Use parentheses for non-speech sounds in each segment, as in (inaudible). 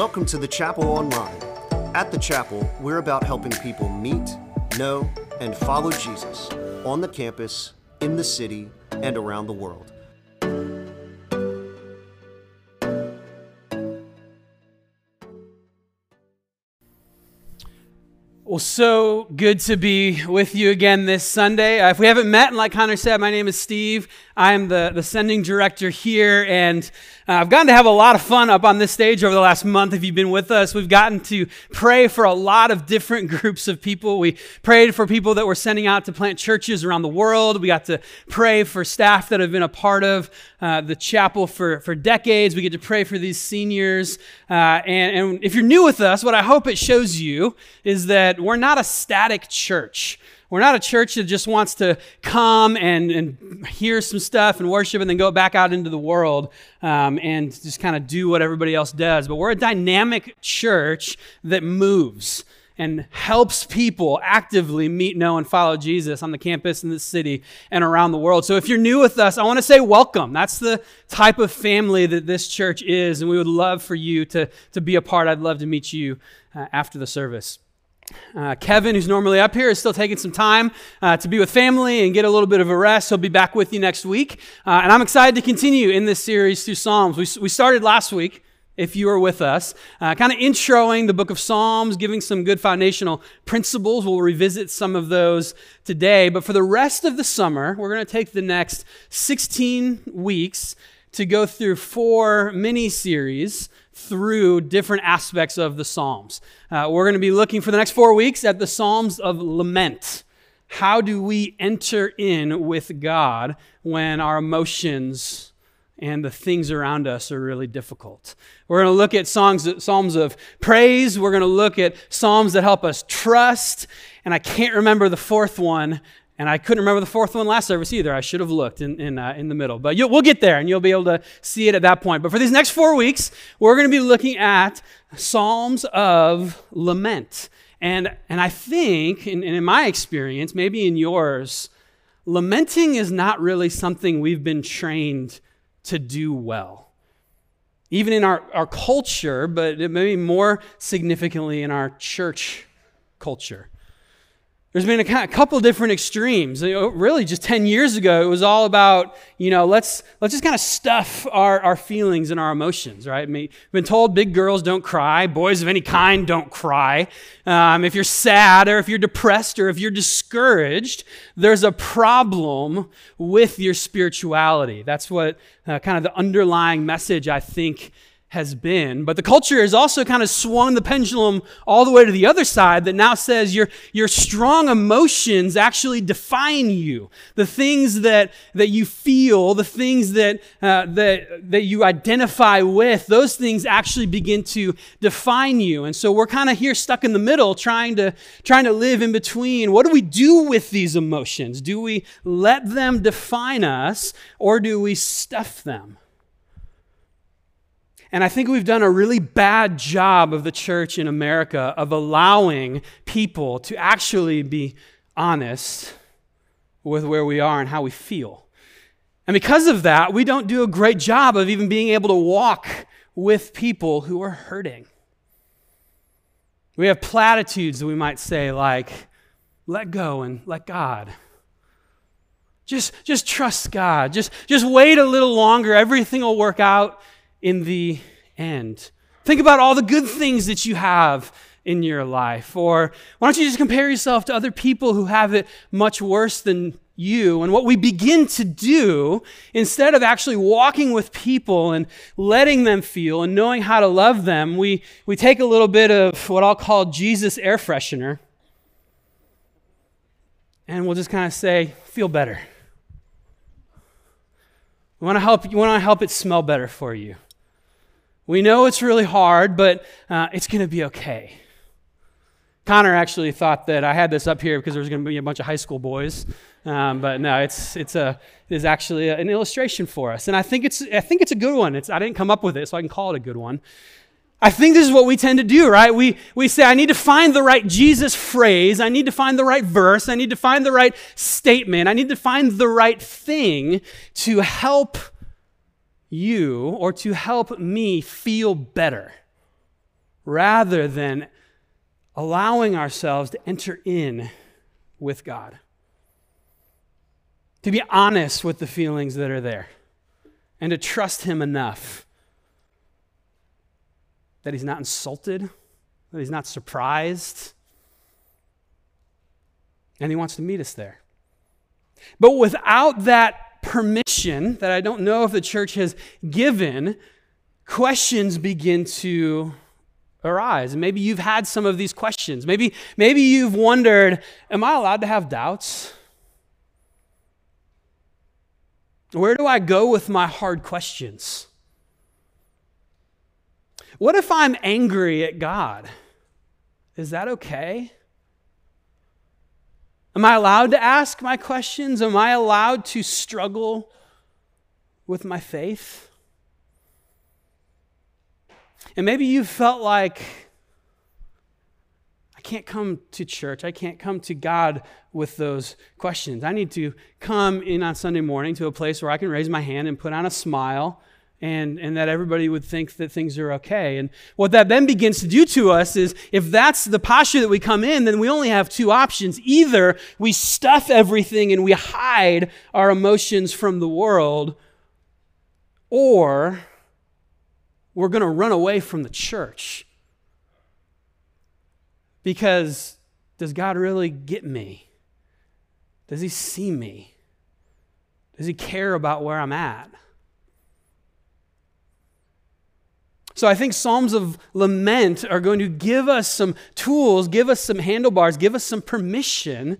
Welcome to the Chapel Online. At the Chapel, we're about helping people meet, know, and follow Jesus on the campus, in the city, and around the world. Well, so good to be with you again this Sunday. Uh, if we haven't met, and like Connor said, my name is Steve. I'm the, the sending director here, and uh, I've gotten to have a lot of fun up on this stage over the last month. If you've been with us, we've gotten to pray for a lot of different (laughs) groups of people. We prayed for people that we're sending out to plant churches around the world. We got to pray for staff that have been a part of uh, the chapel for, for decades. We get to pray for these seniors. Uh, and, and if you're new with us, what I hope it shows you is that we're not a static church. We're not a church that just wants to come and, and hear some stuff and worship and then go back out into the world um, and just kind of do what everybody else does. But we're a dynamic church that moves and helps people actively meet, know, and follow Jesus on the campus in the city and around the world. So if you're new with us, I want to say welcome. That's the type of family that this church is, and we would love for you to, to be a part. I'd love to meet you uh, after the service. Uh, Kevin, who's normally up here, is still taking some time uh, to be with family and get a little bit of a rest. He'll be back with you next week. Uh, and I'm excited to continue in this series through Psalms. We, we started last week, if you were with us, uh, kind of introing the book of Psalms, giving some good foundational principles. We'll revisit some of those today. But for the rest of the summer, we're going to take the next 16 weeks to go through four mini series through different aspects of the Psalms. Uh, we're going to be looking for the next four weeks at the Psalms of Lament. How do we enter in with God when our emotions and the things around us are really difficult? We're going to look at songs, Psalms of praise. We're going to look at Psalms that help us trust. And I can't remember the fourth one and I couldn't remember the fourth one last service either. I should have looked in, in, uh, in the middle. But we'll get there and you'll be able to see it at that point. But for these next four weeks, we're going to be looking at Psalms of Lament. And, and I think, and in my experience, maybe in yours, lamenting is not really something we've been trained to do well. Even in our, our culture, but maybe more significantly in our church culture. There's been a couple different extremes. Really, just 10 years ago, it was all about, you know, let's, let's just kind of stuff our, our feelings and our emotions, right? We've been told big girls don't cry, boys of any kind don't cry. Um, if you're sad or if you're depressed or if you're discouraged, there's a problem with your spirituality. That's what uh, kind of the underlying message, I think, has been. But the culture has also kind of swung the pendulum all the way to the other side that now says your, your strong emotions actually define you. The things that, that you feel, the things that, uh, that, that you identify with, those things actually begin to define you. And so we're kind of here stuck in the middle trying to, trying to live in between. What do we do with these emotions? Do we let them define us or do we stuff them? And I think we've done a really bad job of the church in America of allowing people to actually be honest with where we are and how we feel. And because of that, we don't do a great job of even being able to walk with people who are hurting. We have platitudes that we might say, like, let go and let God. Just, just trust God. Just, just wait a little longer. Everything will work out in the end. Think about all the good things that you have in your life. Or why don't you just compare yourself to other people who have it much worse than you? And what we begin to do, instead of actually walking with people and letting them feel and knowing how to love them, we, we take a little bit of what I'll call Jesus air freshener. And we'll just kind of say, feel better. We want to help, we want to help it smell better for you. We know it's really hard, but uh, it's going to be okay. Connor actually thought that I had this up here because there was going to be a bunch of high school boys, um, but no, it's it's a it is actually a, an illustration for us, and I think it's I think it's a good one. It's I didn't come up with it, so I can call it a good one. I think this is what we tend to do, right? We, we say, I need to find the right Jesus phrase. I need to find the right verse. I need to find the right statement. I need to find the right thing to help you or to help me feel better. rather than allowing ourselves to enter in with God. To be honest with the feelings that are there and to trust Him enough that He's not insulted, that He's not surprised, and He wants to meet us there. But without that permission that I don't know if the church has given, questions begin to arise. And maybe you've had some of these questions. Maybe, maybe you've wondered, am I allowed to have doubts? Where do I go with my hard questions? What if I'm angry at God? Is that okay? Am I allowed to ask my questions? Am I allowed to struggle with my faith? And maybe you felt like, I can't come to church. I can't come to God with those questions. I need to come in on Sunday morning to a place where I can raise my hand and put on a smile and, and that everybody would think that things are okay. And what that then begins to do to us is if that's the posture that we come in, then we only have two options. Either we stuff everything and we hide our emotions from the world, or we're going to run away from the church. Because does God really get me? Does he see me? Does he care about where I'm at? So I think Psalms of Lament are going to give us some tools, give us some handlebars, give us some permission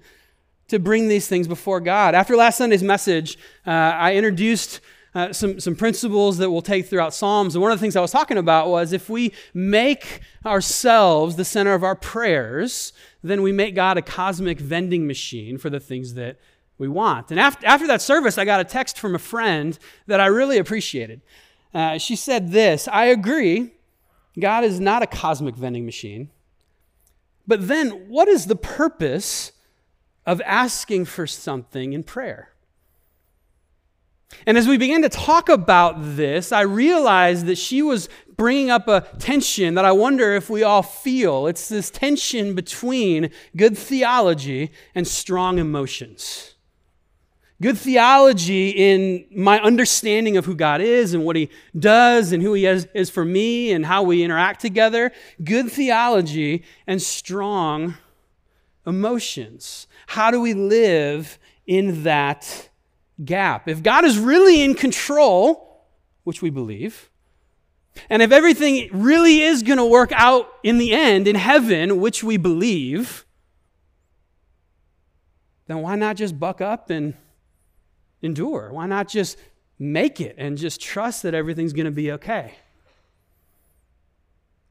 to bring these things before God. After last Sunday's message, uh, I introduced uh, some, some principles that we'll take throughout Psalms. And one of the things I was talking about was if we make ourselves the center of our prayers, then we make God a cosmic vending machine for the things that we want. And after, after that service, I got a text from a friend that I really appreciated. Uh, she said this I agree, God is not a cosmic vending machine. But then, what is the purpose of asking for something in prayer? And as we began to talk about this, I realized that she was bringing up a tension that I wonder if we all feel. It's this tension between good theology and strong emotions. Good theology in my understanding of who God is and what He does and who He is, is for me and how we interact together. Good theology and strong emotions. How do we live in that gap. If God is really in control, which we believe, and if everything really is going to work out in the end in heaven, which we believe, then why not just buck up and endure? Why not just make it and just trust that everything's going to be okay?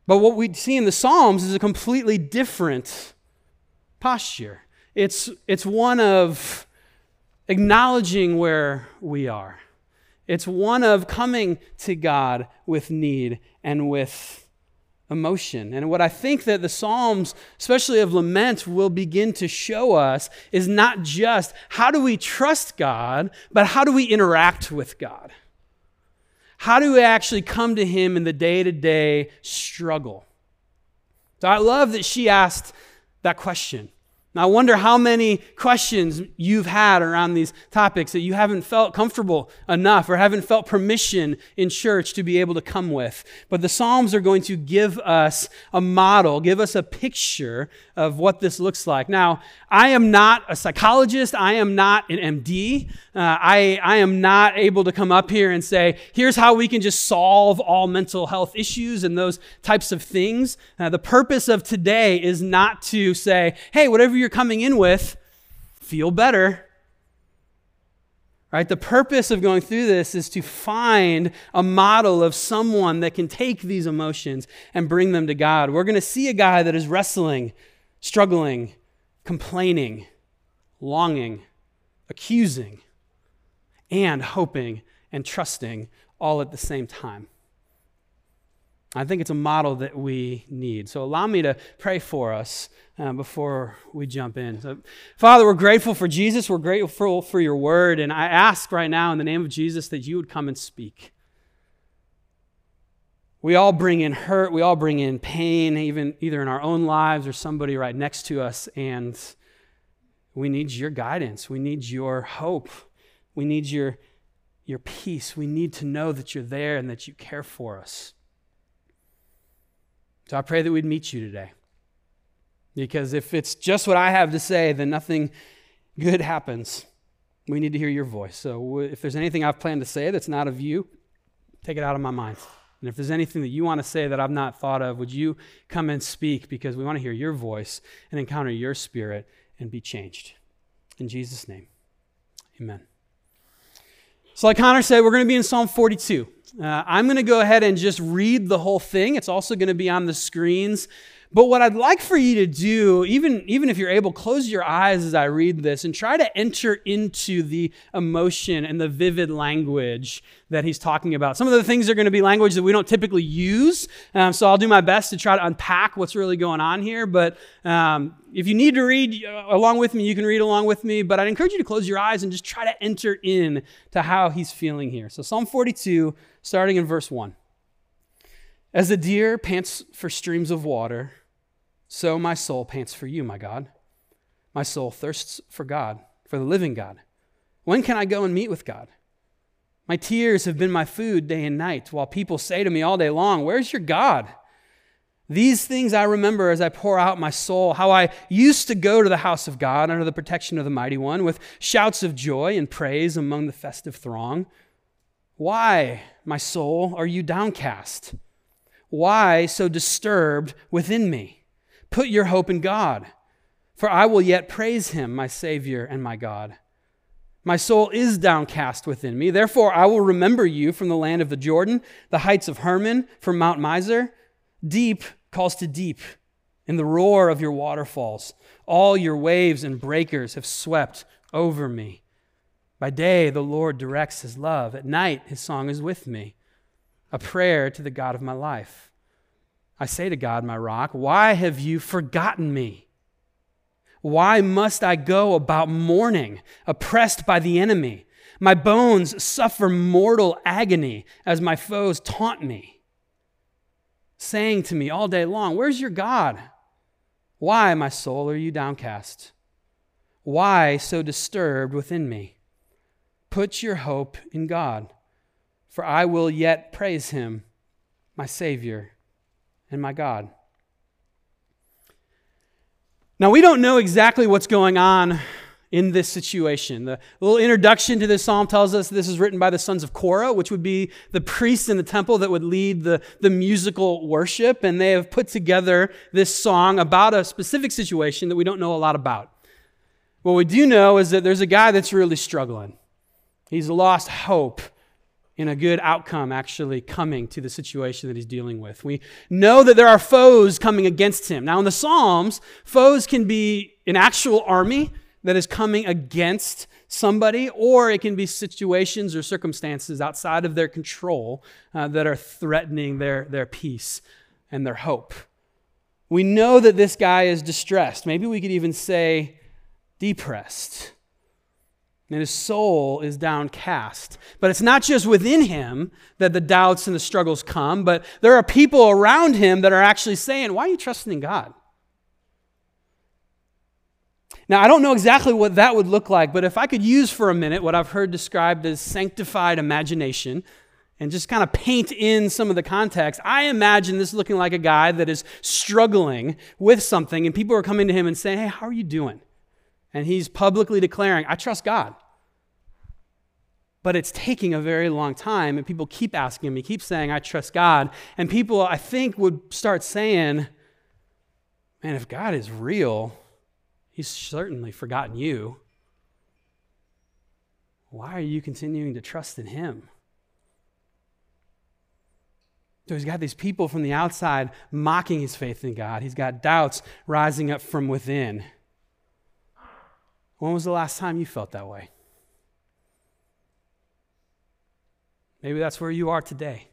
But what we see in the Psalms is a completely different posture. It's, it's one of acknowledging where we are. It's one of coming to God with need and with emotion. And what I think that the Psalms, especially of lament, will begin to show us is not just how do we trust God, but how do we interact with God? How do we actually come to Him in the day to day struggle? So I love that she asked that question. Now, I wonder how many questions you've had around these topics that you haven't felt comfortable enough or haven't felt permission in church to be able to come with. But the Psalms are going to give us a model, give us a picture of what this looks like. Now, I am not a psychologist, I am not an MD. Uh, I, I am not able to come up here and say, here's how we can just solve all mental health issues and those types of things. Uh, the purpose of today is not to say, hey, whatever you're coming in with, feel better. Right? The purpose of going through this is to find a model of someone that can take these emotions and bring them to God. We're going to see a guy that is wrestling, struggling, complaining, longing, accusing, and hoping and trusting all at the same time. I think it's a model that we need. So allow me to pray for us uh, before we jump in. So, Father, we're grateful for Jesus. We're grateful for your word. And I ask right now in the name of Jesus that you would come and speak. We all bring in hurt, we all bring in pain, even either in our own lives or somebody right next to us, and we need your guidance. We need your hope. We need your, your peace. We need to know that you're there and that you care for us. So I pray that we'd meet you today. Because if it's just what I have to say, then nothing good happens. We need to hear your voice. So if there's anything I've planned to say that's not of you, take it out of my mind. And if there's anything that you want to say that I've not thought of, would you come and speak because we want to hear your voice and encounter your spirit and be changed. In Jesus' name, amen. So, like Connor said, we're going to be in Psalm 42. Uh, I'm going to go ahead and just read the whole thing. It's also going to be on the screens. But what I'd like for you to do, even, even if you're able, close your eyes as I read this and try to enter into the emotion and the vivid language that he's talking about. Some of the things are going to be language that we don't typically use. Um, so I'll do my best to try to unpack what's really going on here. But um, if you need to read uh, along with me, you can read along with me. But I'd encourage you to close your eyes and just try to enter in to how he's feeling here. So Psalm 42, starting in verse 1. As the deer pants for streams of water, so my soul pants for you, my God. My soul thirsts for God, for the living God. When can I go and meet with God? My tears have been my food day and night, while people say to me all day long, Where's your God? These things I remember as I pour out my soul, how I used to go to the house of God under the protection of the Mighty One with shouts of joy and praise among the festive throng. Why, my soul, are you downcast? Why so disturbed within me? Put your hope in God, for I will yet praise him, my Savior and my God. My soul is downcast within me. Therefore, I will remember you from the land of the Jordan, the heights of Hermon, from Mount Mizar. Deep calls to deep in the roar of your waterfalls. All your waves and breakers have swept over me. By day, the Lord directs his love. At night, his song is with me, a prayer to the God of my life. I say to God, my rock, why have you forgotten me? Why must I go about mourning, oppressed by the enemy? My bones suffer mortal agony as my foes taunt me, saying to me all day long, Where's your God? Why, my soul, are you downcast? Why so disturbed within me? Put your hope in God, for I will yet praise him, my Savior and my God. Now, we don't know exactly what's going on in this situation. The little introduction to this psalm tells us this is written by the sons of Korah, which would be the priests in the temple that would lead the, the musical worship. And they have put together this song about a specific situation that we don't know a lot about. What we do know is that there's a guy that's really struggling. He's lost hope in a good outcome actually coming to the situation that he's dealing with. We know that there are foes coming against him. Now, in the Psalms, foes can be an actual army that is coming against somebody, or it can be situations or circumstances outside of their control uh, that are threatening their, their peace and their hope. We know that this guy is distressed. Maybe we could even say depressed and his soul is downcast. But it's not just within him that the doubts and the struggles come, but there are people around him that are actually saying, Why are you trusting in God? Now, I don't know exactly what that would look like, but if I could use for a minute what I've heard described as sanctified imagination and just kind of paint in some of the context, I imagine this looking like a guy that is struggling with something, and people are coming to him and saying, Hey, how are you doing? And he's publicly declaring, I trust God. But it's taking a very long time, and people keep asking him. He keeps saying, I trust God. And people, I think, would start saying, Man, if God is real, he's certainly forgotten you. Why are you continuing to trust in him? So he's got these people from the outside mocking his faith in God. He's got doubts rising up from within. When was the last time you felt that way? Maybe that's where you are today.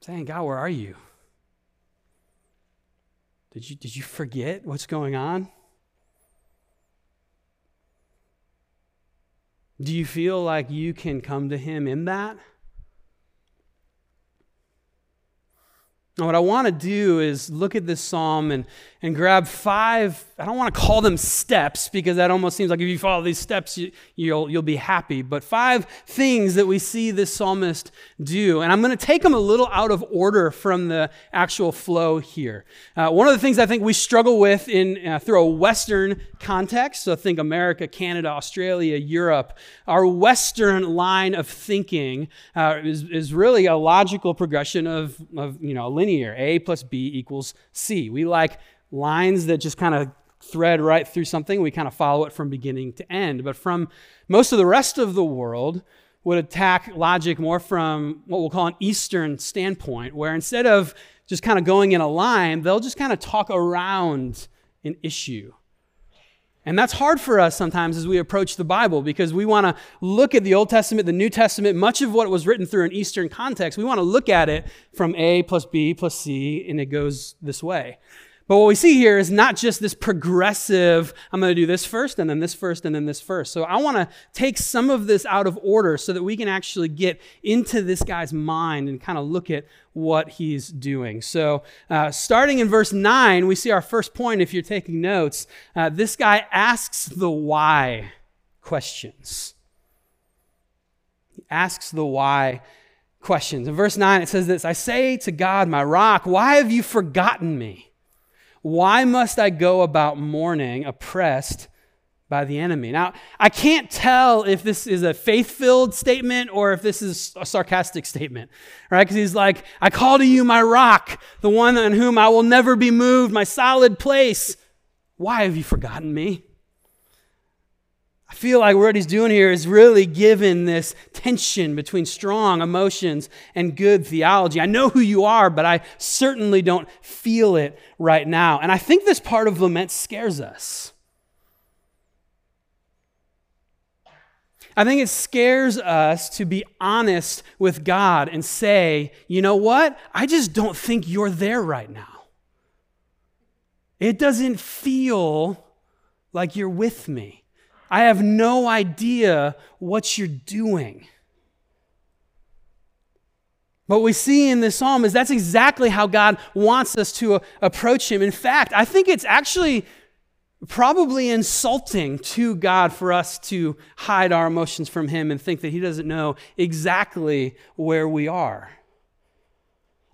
Saying, God, where are you? Did you, did you forget what's going on? Do you feel like you can come to Him in that? Now, what I want to do is look at this psalm and, and grab five, I don't want to call them steps because that almost seems like if you follow these steps, you, you'll, you'll be happy, but five things that we see this psalmist do. And I'm going to take them a little out of order from the actual flow here. Uh, one of the things I think we struggle with in uh, through a Western context, so think America, Canada, Australia, Europe, our Western line of thinking uh, is, is really a logical progression of, of you know, linear. A plus B equals C. We like lines that just kind of thread right through something. We kind of follow it from beginning to end. But from most of the rest of the world, would attack logic more from what we'll call an Eastern standpoint, where instead of just kind of going in a line, they'll just kind of talk around an issue. And that's hard for us sometimes as we approach the Bible because we want to look at the Old Testament, the New Testament, much of what was written through an Eastern context. We want to look at it from A plus B plus C, and it goes this way. But what we see here is not just this progressive, I'm going to do this first, and then this first, and then this first. So I want to take some of this out of order so that we can actually get into this guy's mind and kind of look at what he's doing. So uh, starting in verse 9, we see our first point if you're taking notes. Uh, this guy asks the why questions. He asks the why questions. In verse 9, it says this I say to God, my rock, why have you forgotten me? Why must I go about mourning, oppressed by the enemy? Now, I can't tell if this is a faith filled statement or if this is a sarcastic statement, right? Because he's like, I call to you my rock, the one on whom I will never be moved, my solid place. Why have you forgotten me? I feel like what he's doing here is really given this tension between strong emotions and good theology. I know who you are, but I certainly don't feel it right now. And I think this part of lament scares us. I think it scares us to be honest with God and say, you know what? I just don't think you're there right now. It doesn't feel like you're with me. I have no idea what you're doing. What we see in this psalm is that's exactly how God wants us to approach Him. In fact, I think it's actually probably insulting to God for us to hide our emotions from Him and think that He doesn't know exactly where we are.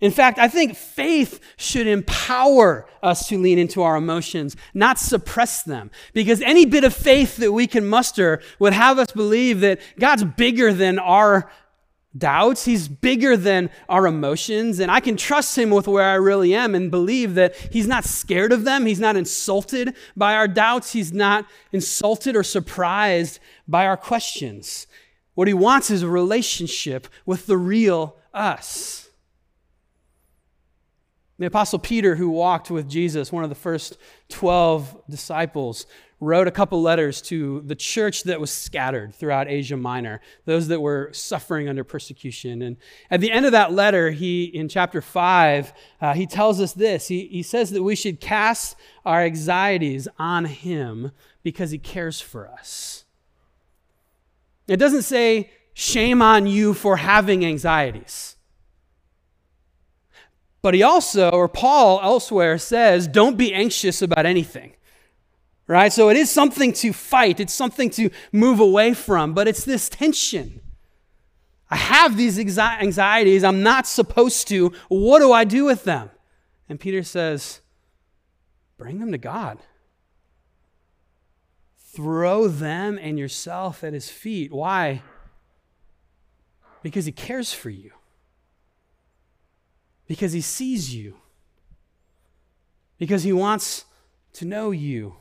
In fact, I think faith should empower us to lean into our emotions, not suppress them. Because any bit of faith that we can muster would have us believe that God's bigger than our doubts. He's bigger than our emotions. And I can trust Him with where I really am and believe that He's not scared of them. He's not insulted by our doubts. He's not insulted or surprised by our questions. What He wants is a relationship with the real us. The Apostle Peter, who walked with Jesus, one of the first 12 disciples, wrote a couple letters to the church that was scattered throughout Asia Minor, those that were suffering under persecution. And at the end of that letter, he, in chapter 5, uh, he tells us this. He, he says that we should cast our anxieties on him because he cares for us. It doesn't say, shame on you for having anxieties. But he also, or Paul elsewhere says, don't be anxious about anything. Right? So it is something to fight, it's something to move away from, but it's this tension. I have these anxieties, I'm not supposed to. What do I do with them? And Peter says, bring them to God. Throw them and yourself at his feet. Why? Because he cares for you because he sees you, because he wants to know you.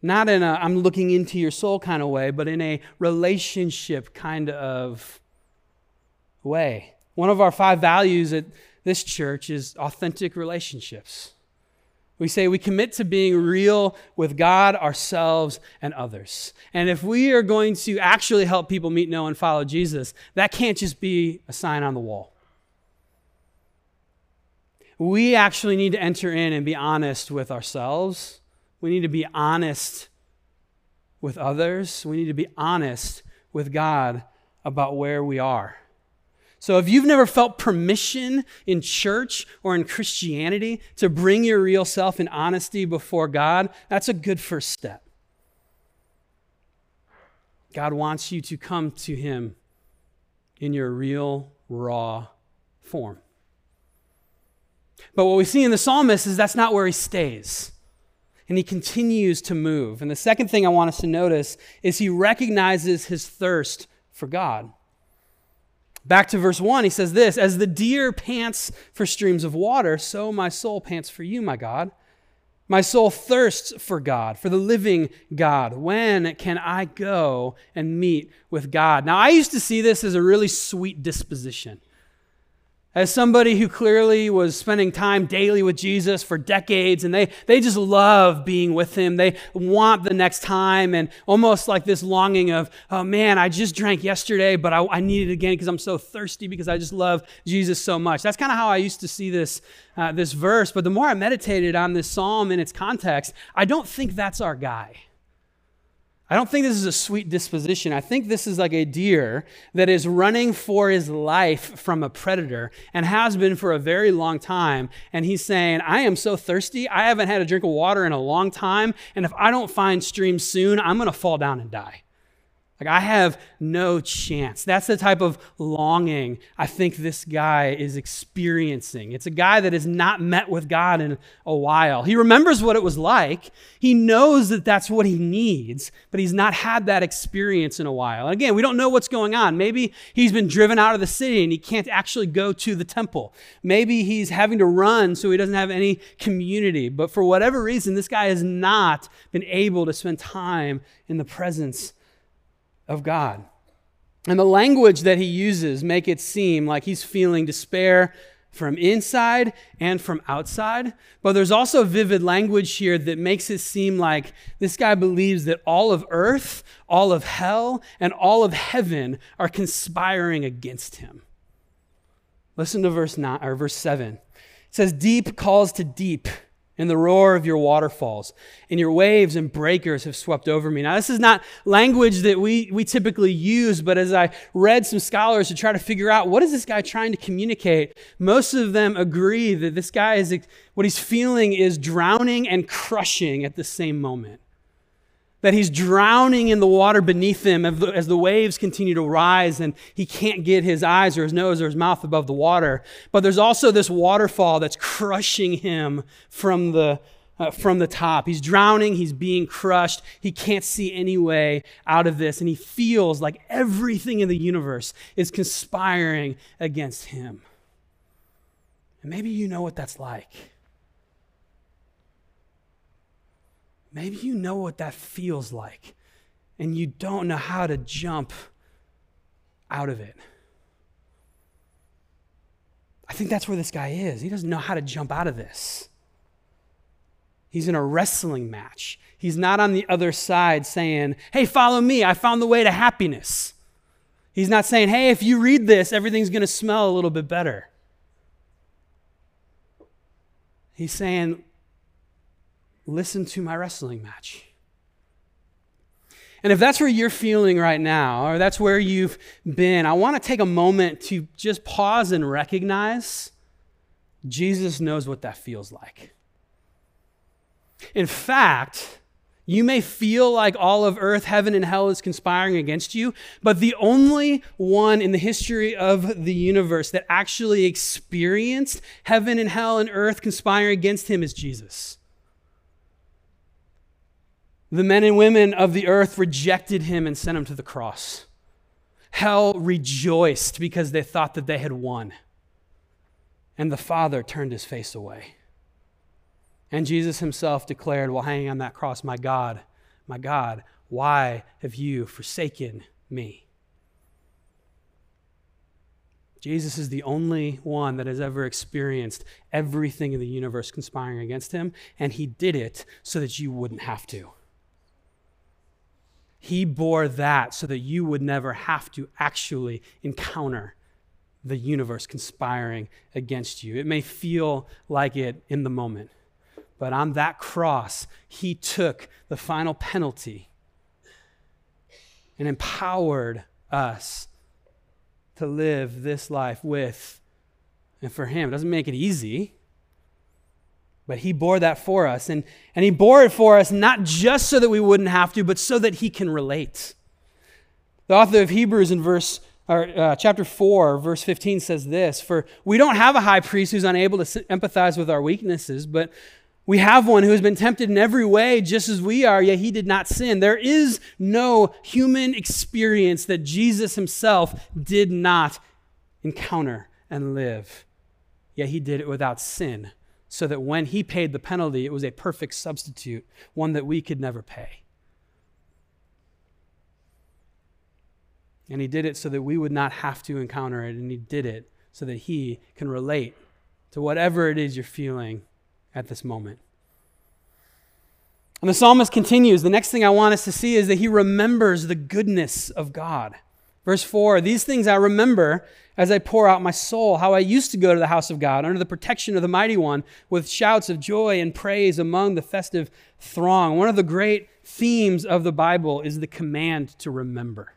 Not in a I'm looking into your soul kind of way, but in a relationship kind of way. One of our five values at this church is authentic relationships. We say we commit to being real with God, ourselves, and others. And if we are going to actually help people meet, know, and follow Jesus, that can't just be a sign on the wall we actually need to enter in and be honest with ourselves. We need to be honest with others. We need to be honest with God about where we are. So if you've never felt permission in church or in Christianity to bring your real self in honesty before God, that's a good first step. God wants you to come to Him in your real, raw form. But what we see in the psalmist is that's not where he stays. And he continues to move. And the second thing I want us to notice is he recognizes his thirst for God. Back to verse 1, he says this As the deer pants for streams of water, so my soul pants for you, my God. My soul thirsts for God, for the living God. When can I go and meet with God? Now, I used to see this as a really sweet disposition. As somebody who clearly was spending time daily with Jesus for decades and they, they just love being with him. They want the next time and almost like this longing of, oh man, I just drank yesterday, but I, I need it again because I'm so thirsty because I just love Jesus so much. That's kind of how I used to see this, uh, this verse. But the more I meditated on this psalm in its context, I don't think that's our guy. I don't think this is a sweet disposition. I think this is like a deer that is running for his life from a predator and has been for a very long time. And he's saying, I am so thirsty. I haven't had a drink of water in a long time. And if I don't find streams soon, I'm going to fall down and die. Like, I have no chance. That's the type of longing I think this guy is experiencing. It's a guy that has not met with God in a while. He remembers what it was like. He knows that that's what he needs, but he's not had that experience in a while. And again, we don't know what's going on. Maybe he's been driven out of the city and he can't actually go to the temple. Maybe he's having to run so he doesn't have any community. But for whatever reason, this guy has not been able to spend time in the presence of God. And the language that he uses make it seem like he's feeling despair from inside and from outside. But there's also vivid language here that makes it seem like this guy believes that all of earth, all of hell, and all of heaven are conspiring against him. Listen to verse 9 or verse 7. It says deep calls to deep and the roar of your waterfalls, and your waves and breakers have swept over me. Now, this is not language that we, we typically use, but as I read some scholars to try to figure out what is this guy trying to communicate, most of them agree that this guy is what he's feeling is drowning and crushing at the same moment that he's drowning in the water beneath him as the waves continue to rise and he can't get his eyes or his nose or his mouth above the water. But there's also this waterfall that's crushing him from the, uh, from the top. He's drowning, he's being crushed, he can't see any way out of this, and he feels like everything in the universe is conspiring against him. And maybe you know what that's like. Maybe you know what that feels like, and you don't know how to jump out of it. I think that's where this guy is. He doesn't know how to jump out of this. He's in a wrestling match. He's not on the other side saying, Hey, follow me. I found the way to happiness. He's not saying, Hey, if you read this, everything's going to smell a little bit better. He's saying, listen to my wrestling match. And if that's where you're feeling right now, or that's where you've been, I want to take a moment to just pause and recognize Jesus knows what that feels like. In fact, you may feel like all of earth, heaven, and hell is conspiring against you, but the only one in the history of the universe that actually experienced heaven and hell and earth conspiring against him is Jesus. The men and women of the earth rejected him and sent him to the cross. Hell rejoiced because they thought that they had won. And the Father turned his face away. And Jesus himself declared while hanging on that cross, My God, my God, why have you forsaken me? Jesus is the only one that has ever experienced everything in the universe conspiring against him, and he did it so that you wouldn't have to. He bore that so that you would never have to actually encounter the universe conspiring against you. It may feel like it in the moment, but on that cross, He took the final penalty and empowered us to live this life with and for Him. It doesn't make it easy, but He bore that for us. And, and He bore it for us not just so that we wouldn't have to, but so that He can relate. The author of Hebrews in verse or, uh, chapter 4, verse 15 says this For we don't have a high priest who's unable to empathize with our weaknesses, but we have one who has been tempted in every way, just as we are, yet he did not sin. There is no human experience that Jesus himself did not encounter and live. Yet he did it without sin, so that when he paid the penalty, it was a perfect substitute, one that we could never pay. And he did it so that we would not have to encounter it, and he did it so that he can relate to whatever it is you're feeling at this moment. And the psalmist continues. The next thing I want us to see is that he remembers the goodness of God. Verse 4 These things I remember as I pour out my soul, how I used to go to the house of God under the protection of the mighty one with shouts of joy and praise among the festive throng. One of the great themes of the Bible is the command to remember.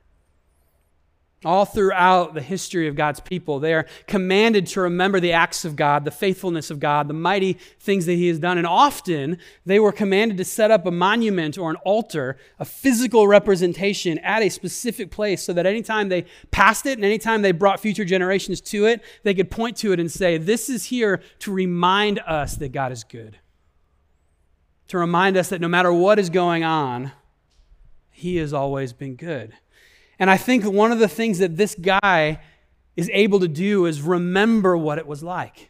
All throughout the history of God's people, they are commanded to remember the acts of God, the faithfulness of God, the mighty things that He has done. And often they were commanded to set up a monument or an altar, a physical representation at a specific place so that anytime they passed it and anytime they brought future generations to it, they could point to it and say, This is here to remind us that God is good. To remind us that no matter what is going on, He has always been good. And I think one of the things that this guy is able to do is remember what it was like.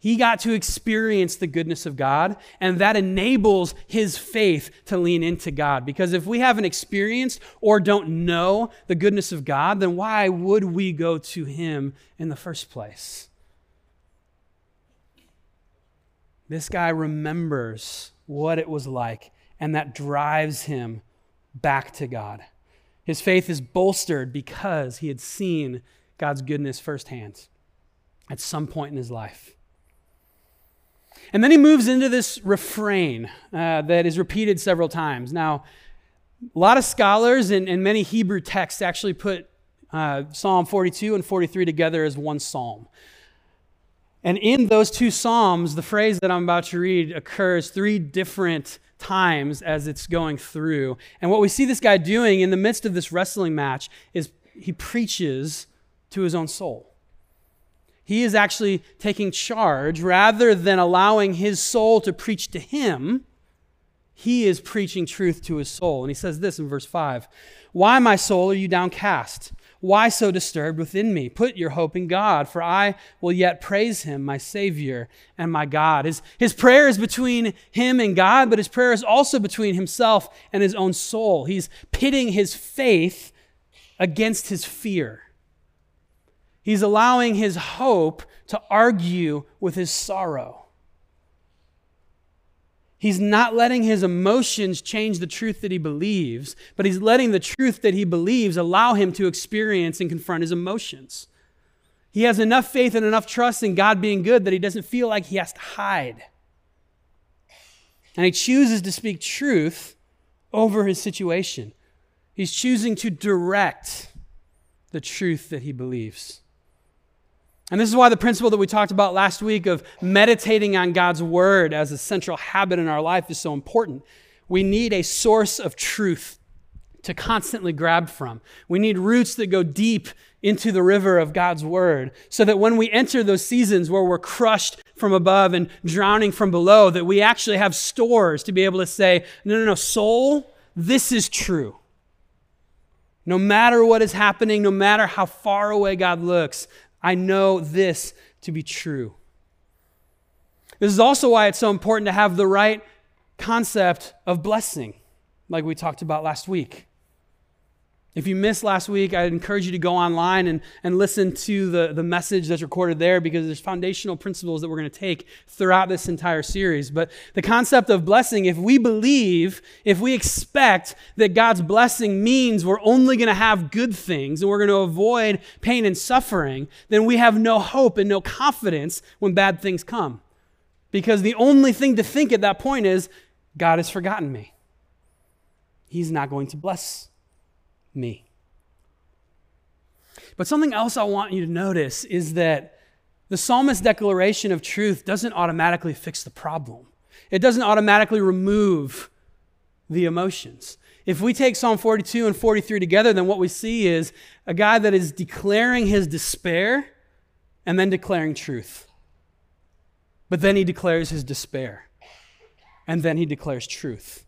He got to experience the goodness of God, and that enables his faith to lean into God. Because if we haven't experienced or don't know the goodness of God, then why would we go to him in the first place? This guy remembers what it was like, and that drives him back to God. His faith is bolstered because he had seen God's goodness firsthand at some point in his life. And then he moves into this refrain uh, that is repeated several times. Now, a lot of scholars and, and many Hebrew texts actually put uh, Psalm 42 and 43 together as one psalm. And in those two psalms, the phrase that I'm about to read occurs three different times as it's going through. And what we see this guy doing in the midst of this wrestling match is he preaches to his own soul. He is actually taking charge rather than allowing his soul to preach to him. He is preaching truth to his soul. And he says this in verse 5 Why, my soul, are you downcast? Why so disturbed within me? Put your hope in God, for I will yet praise him, my Savior and my God. His, his prayer is between him and God, but his prayer is also between himself and his own soul. He's pitting his faith against his fear. He's allowing his hope to argue with his sorrow. He's not letting his emotions change the truth that he believes, but he's letting the truth that he believes allow him to experience and confront his emotions. He has enough faith and enough trust in God being good that he doesn't feel like he has to hide. And he chooses to speak truth over his situation. He's choosing to direct the truth that he believes. And this is why the principle that we talked about last week of meditating on God's word as a central habit in our life is so important. We need a source of truth to constantly grab from. We need roots that go deep into the river of God's word so that when we enter those seasons where we're crushed from above and drowning from below, that we actually have stores to be able to say, no, no, no, soul, this is true. No matter what is happening, no matter how far away God looks, I know this to be true. This is also why it's so important to have the right concept of blessing, like we talked about last week. If you missed last week, I'd encourage you to go online and, and listen to the, the message that's recorded there because there's foundational principles that we're going to take throughout this entire series. But the concept of blessing, if we believe, if we expect that God's blessing means we're only going to have good things and we're going to avoid pain and suffering, then we have no hope and no confidence when bad things come. Because the only thing to think at that point is, God has forgotten me. He's not going to bless me. But something else I want you to notice is that the psalmist's declaration of truth doesn't automatically fix the problem, it doesn't automatically remove the emotions. If we take Psalm 42 and 43 together, then what we see is a guy that is declaring his despair and then declaring truth. But then he declares his despair. And then he declares truth.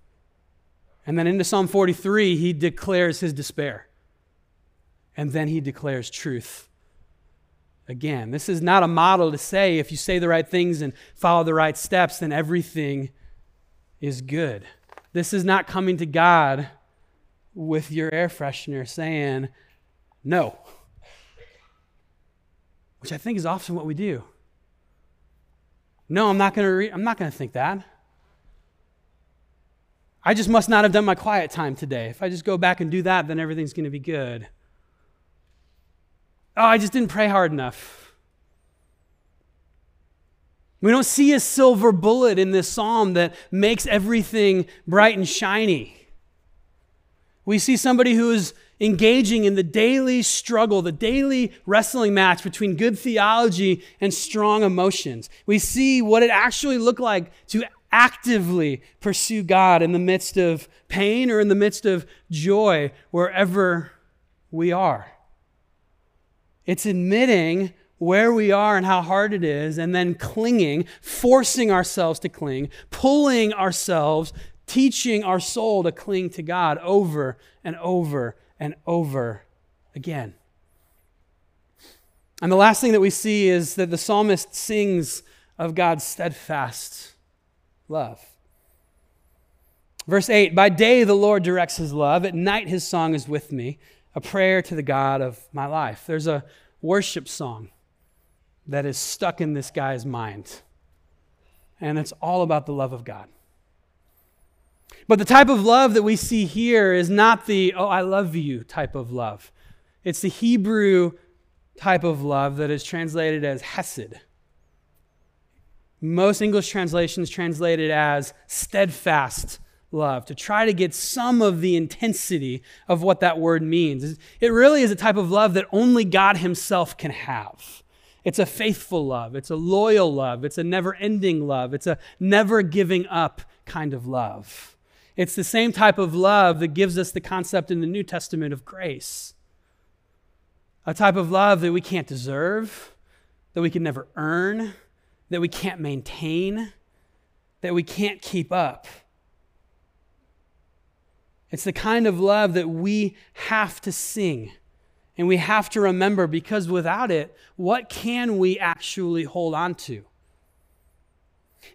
And then into Psalm 43, he declares his despair. And then he declares truth. Again, this is not a model to say if you say the right things and follow the right steps, then everything is good. This is not coming to God with your air freshener saying, no. Which I think is often what we do. No, I'm not going to re- I'm not going to think that. I just must not have done my quiet time today. If I just go back and do that, then everything's going to be good. Oh, I just didn't pray hard enough. We don't see a silver bullet in this psalm that makes everything bright and shiny. We see somebody who is engaging in the daily struggle, the daily wrestling match between good theology and strong emotions. We see what it actually looked like to actively pursue God in the midst of pain or in the midst of joy, wherever we are. It's admitting where we are and how hard it is, and then clinging, forcing ourselves to cling, pulling ourselves, teaching our soul to cling to God over and over and over again. And the last thing that we see is that the psalmist sings of God's steadfast love. Verse 8 By day the Lord directs his love, at night his song is with me, a prayer to the God of my life. There's a worship song that is stuck in this guy's mind, and it's all about the love of God. But the type of love that we see here is not the, oh, I love you type of love. It's the Hebrew type of love that is translated as hesed. Most English translations translate it as steadfast love, to try to get some of the intensity of what that word means. It really is a type of love that only God Himself can have. It's a faithful love, it's a loyal love, it's a never ending love, it's a never giving up kind of love. It's the same type of love that gives us the concept in the New Testament of grace. A type of love that we can't deserve, that we can never earn, that we can't maintain, that we can't keep up. It's the kind of love that we have to sing and we have to remember because without it, what can we actually hold on to?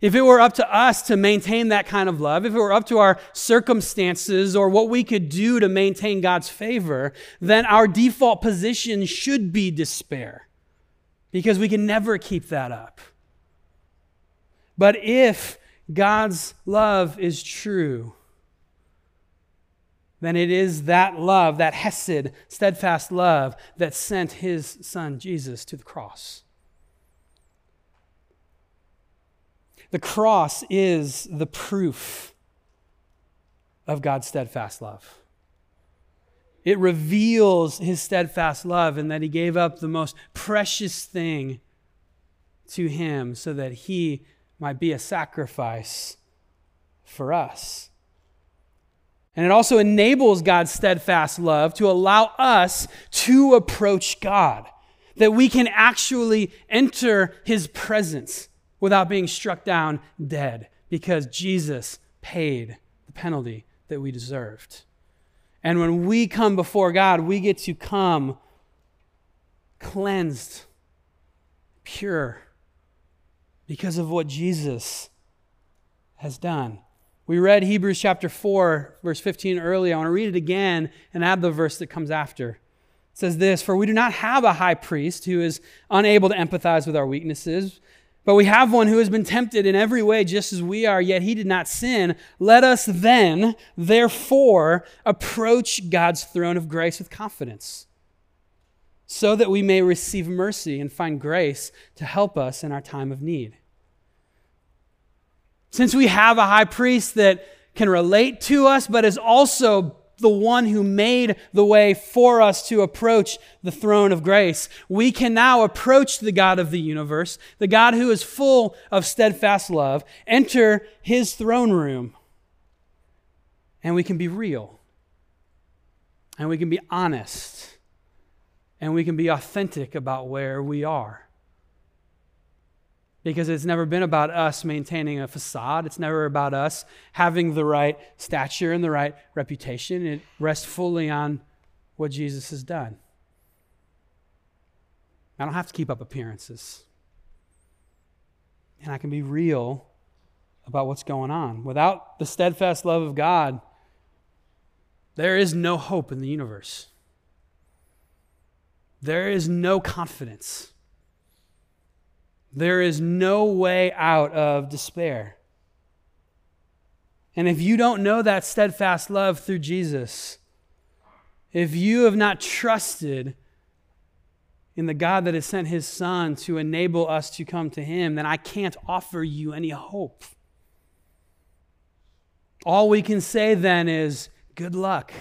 If it were up to us to maintain that kind of love, if it were up to our circumstances or what we could do to maintain God's favor, then our default position should be despair because we can never keep that up. But if God's love is true, then it is that love, that Hesed, steadfast love, that sent his son Jesus to the cross. The cross is the proof of God's steadfast love. It reveals his steadfast love and that he gave up the most precious thing to him so that he might be a sacrifice for us. And it also enables God's steadfast love to allow us to approach God, that we can actually enter his presence without being struck down dead because Jesus paid the penalty that we deserved. And when we come before God, we get to come cleansed, pure, because of what Jesus has done. We read Hebrews chapter 4, verse 15 earlier. I want to read it again and add the verse that comes after. It says this For we do not have a high priest who is unable to empathize with our weaknesses but we have one who has been tempted in every way just as we are, yet he did not sin. Let us then, therefore, approach God's throne of grace with confidence, so that we may receive mercy and find grace to help us in our time of need. Since we have a high priest that can relate to us, but is also the one who made the way for us to approach the throne of grace. We can now approach the God of the universe, the God who is full of steadfast love, enter his throne room, and we can be real, and we can be honest, and we can be authentic about where we are because it's never been about us maintaining a facade. It's never about us having the right stature and the right reputation. It rests fully on what Jesus has done. I don't have to keep up appearances. And I can be real about what's going on. Without the steadfast love of God, there is no hope in the universe. There is no confidence. There is no way out of despair. And if you don't know that steadfast love through Jesus, if you have not trusted in the God that has sent his Son to enable us to come to him, then I can't offer you any hope. All we can say then is, good luck.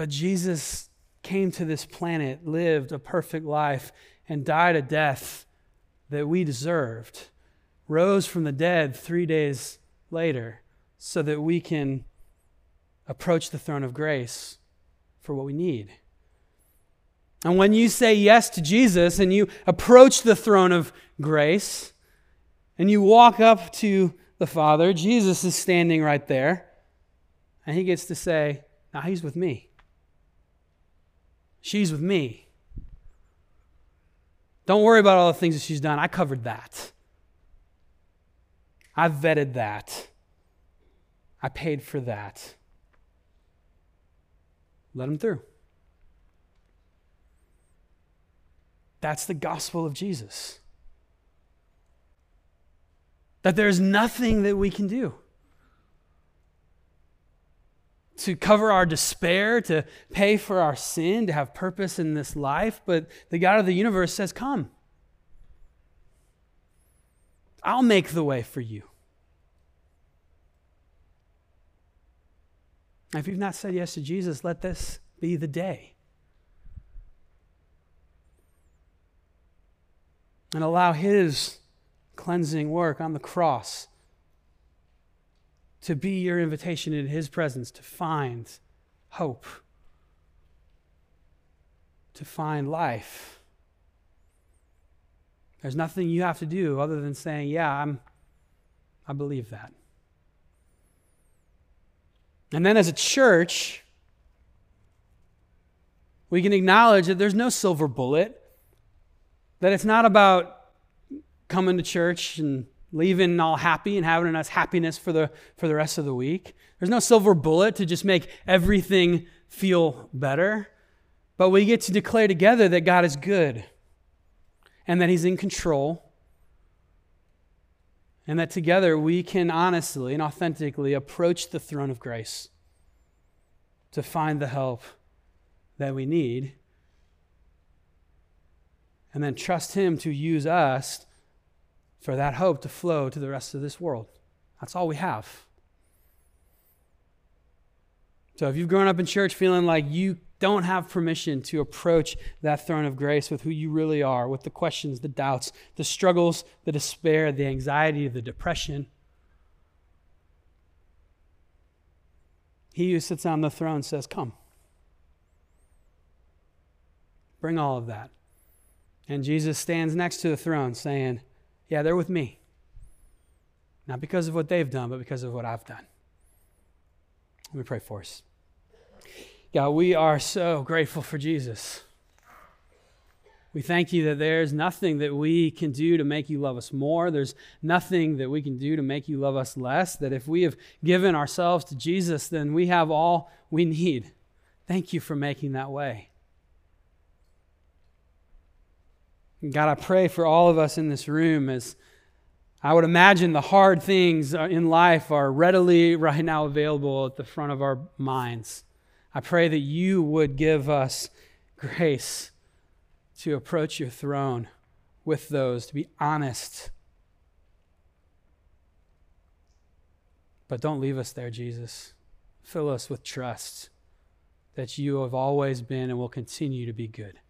But Jesus came to this planet, lived a perfect life, and died a death that we deserved, rose from the dead three days later, so that we can approach the throne of grace for what we need. And when you say yes to Jesus and you approach the throne of grace and you walk up to the Father, Jesus is standing right there, and he gets to say, Now he's with me. She's with me. Don't worry about all the things that she's done. I covered that. I vetted that. I paid for that. Let him through. That's the gospel of Jesus. That there's nothing that we can do to cover our despair, to pay for our sin, to have purpose in this life. But the God of the universe says, Come. I'll make the way for you. If you've not said yes to Jesus, let this be the day. And allow His cleansing work on the cross to be your invitation in His presence to find hope, to find life. There's nothing you have to do other than saying, Yeah, I'm, I believe that. And then as a church, we can acknowledge that there's no silver bullet, that it's not about coming to church and leaving all happy and having us happiness for the, for the rest of the week. There's no silver bullet to just make everything feel better. But we get to declare together that God is good and that He's in control. And that together we can honestly and authentically approach the throne of grace to find the help that we need. And then trust Him to use us for that hope to flow to the rest of this world. That's all we have. So if you've grown up in church feeling like you don't have permission to approach that throne of grace with who you really are, with the questions, the doubts, the struggles, the despair, the anxiety, the depression, he who sits on the throne says, Come. Bring all of that. And Jesus stands next to the throne saying, yeah, they're with me. Not because of what they've done, but because of what I've done. Let me pray for us. God, we are so grateful for Jesus. We thank you that there's nothing that we can do to make you love us more. There's nothing that we can do to make you love us less. That if we have given ourselves to Jesus, then we have all we need. Thank you for making that way. God, I pray for all of us in this room as I would imagine the hard things in life are readily (laughs) right now available at the front of our minds. I pray that you would give us grace to approach your throne with those, to be honest, But don't leave us there, Jesus. Fill us with trust that you have always been and will continue to be good.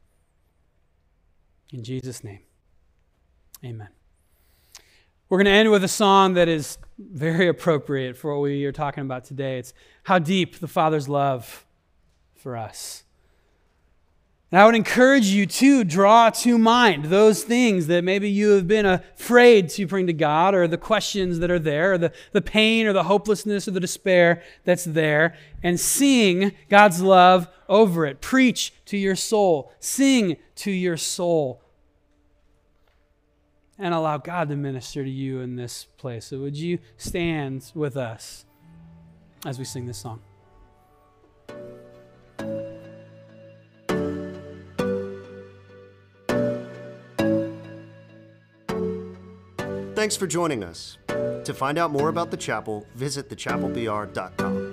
In Jesus' name, amen. We're going to end with a song that is very appropriate for what we are talking about today. It's How Deep the Father's Love for Us. And I would encourage you to draw to mind those things that maybe you have been afraid to bring to God, or the questions that are there, or the, the pain, or the hopelessness, or the despair that's there, and sing God's love over it. Preach to your soul, sing to your soul, and allow God to minister to you in this place. So, would you stand with us as we sing this song? Thanks for joining us. To find out more about the chapel, visit thechapelbr.com.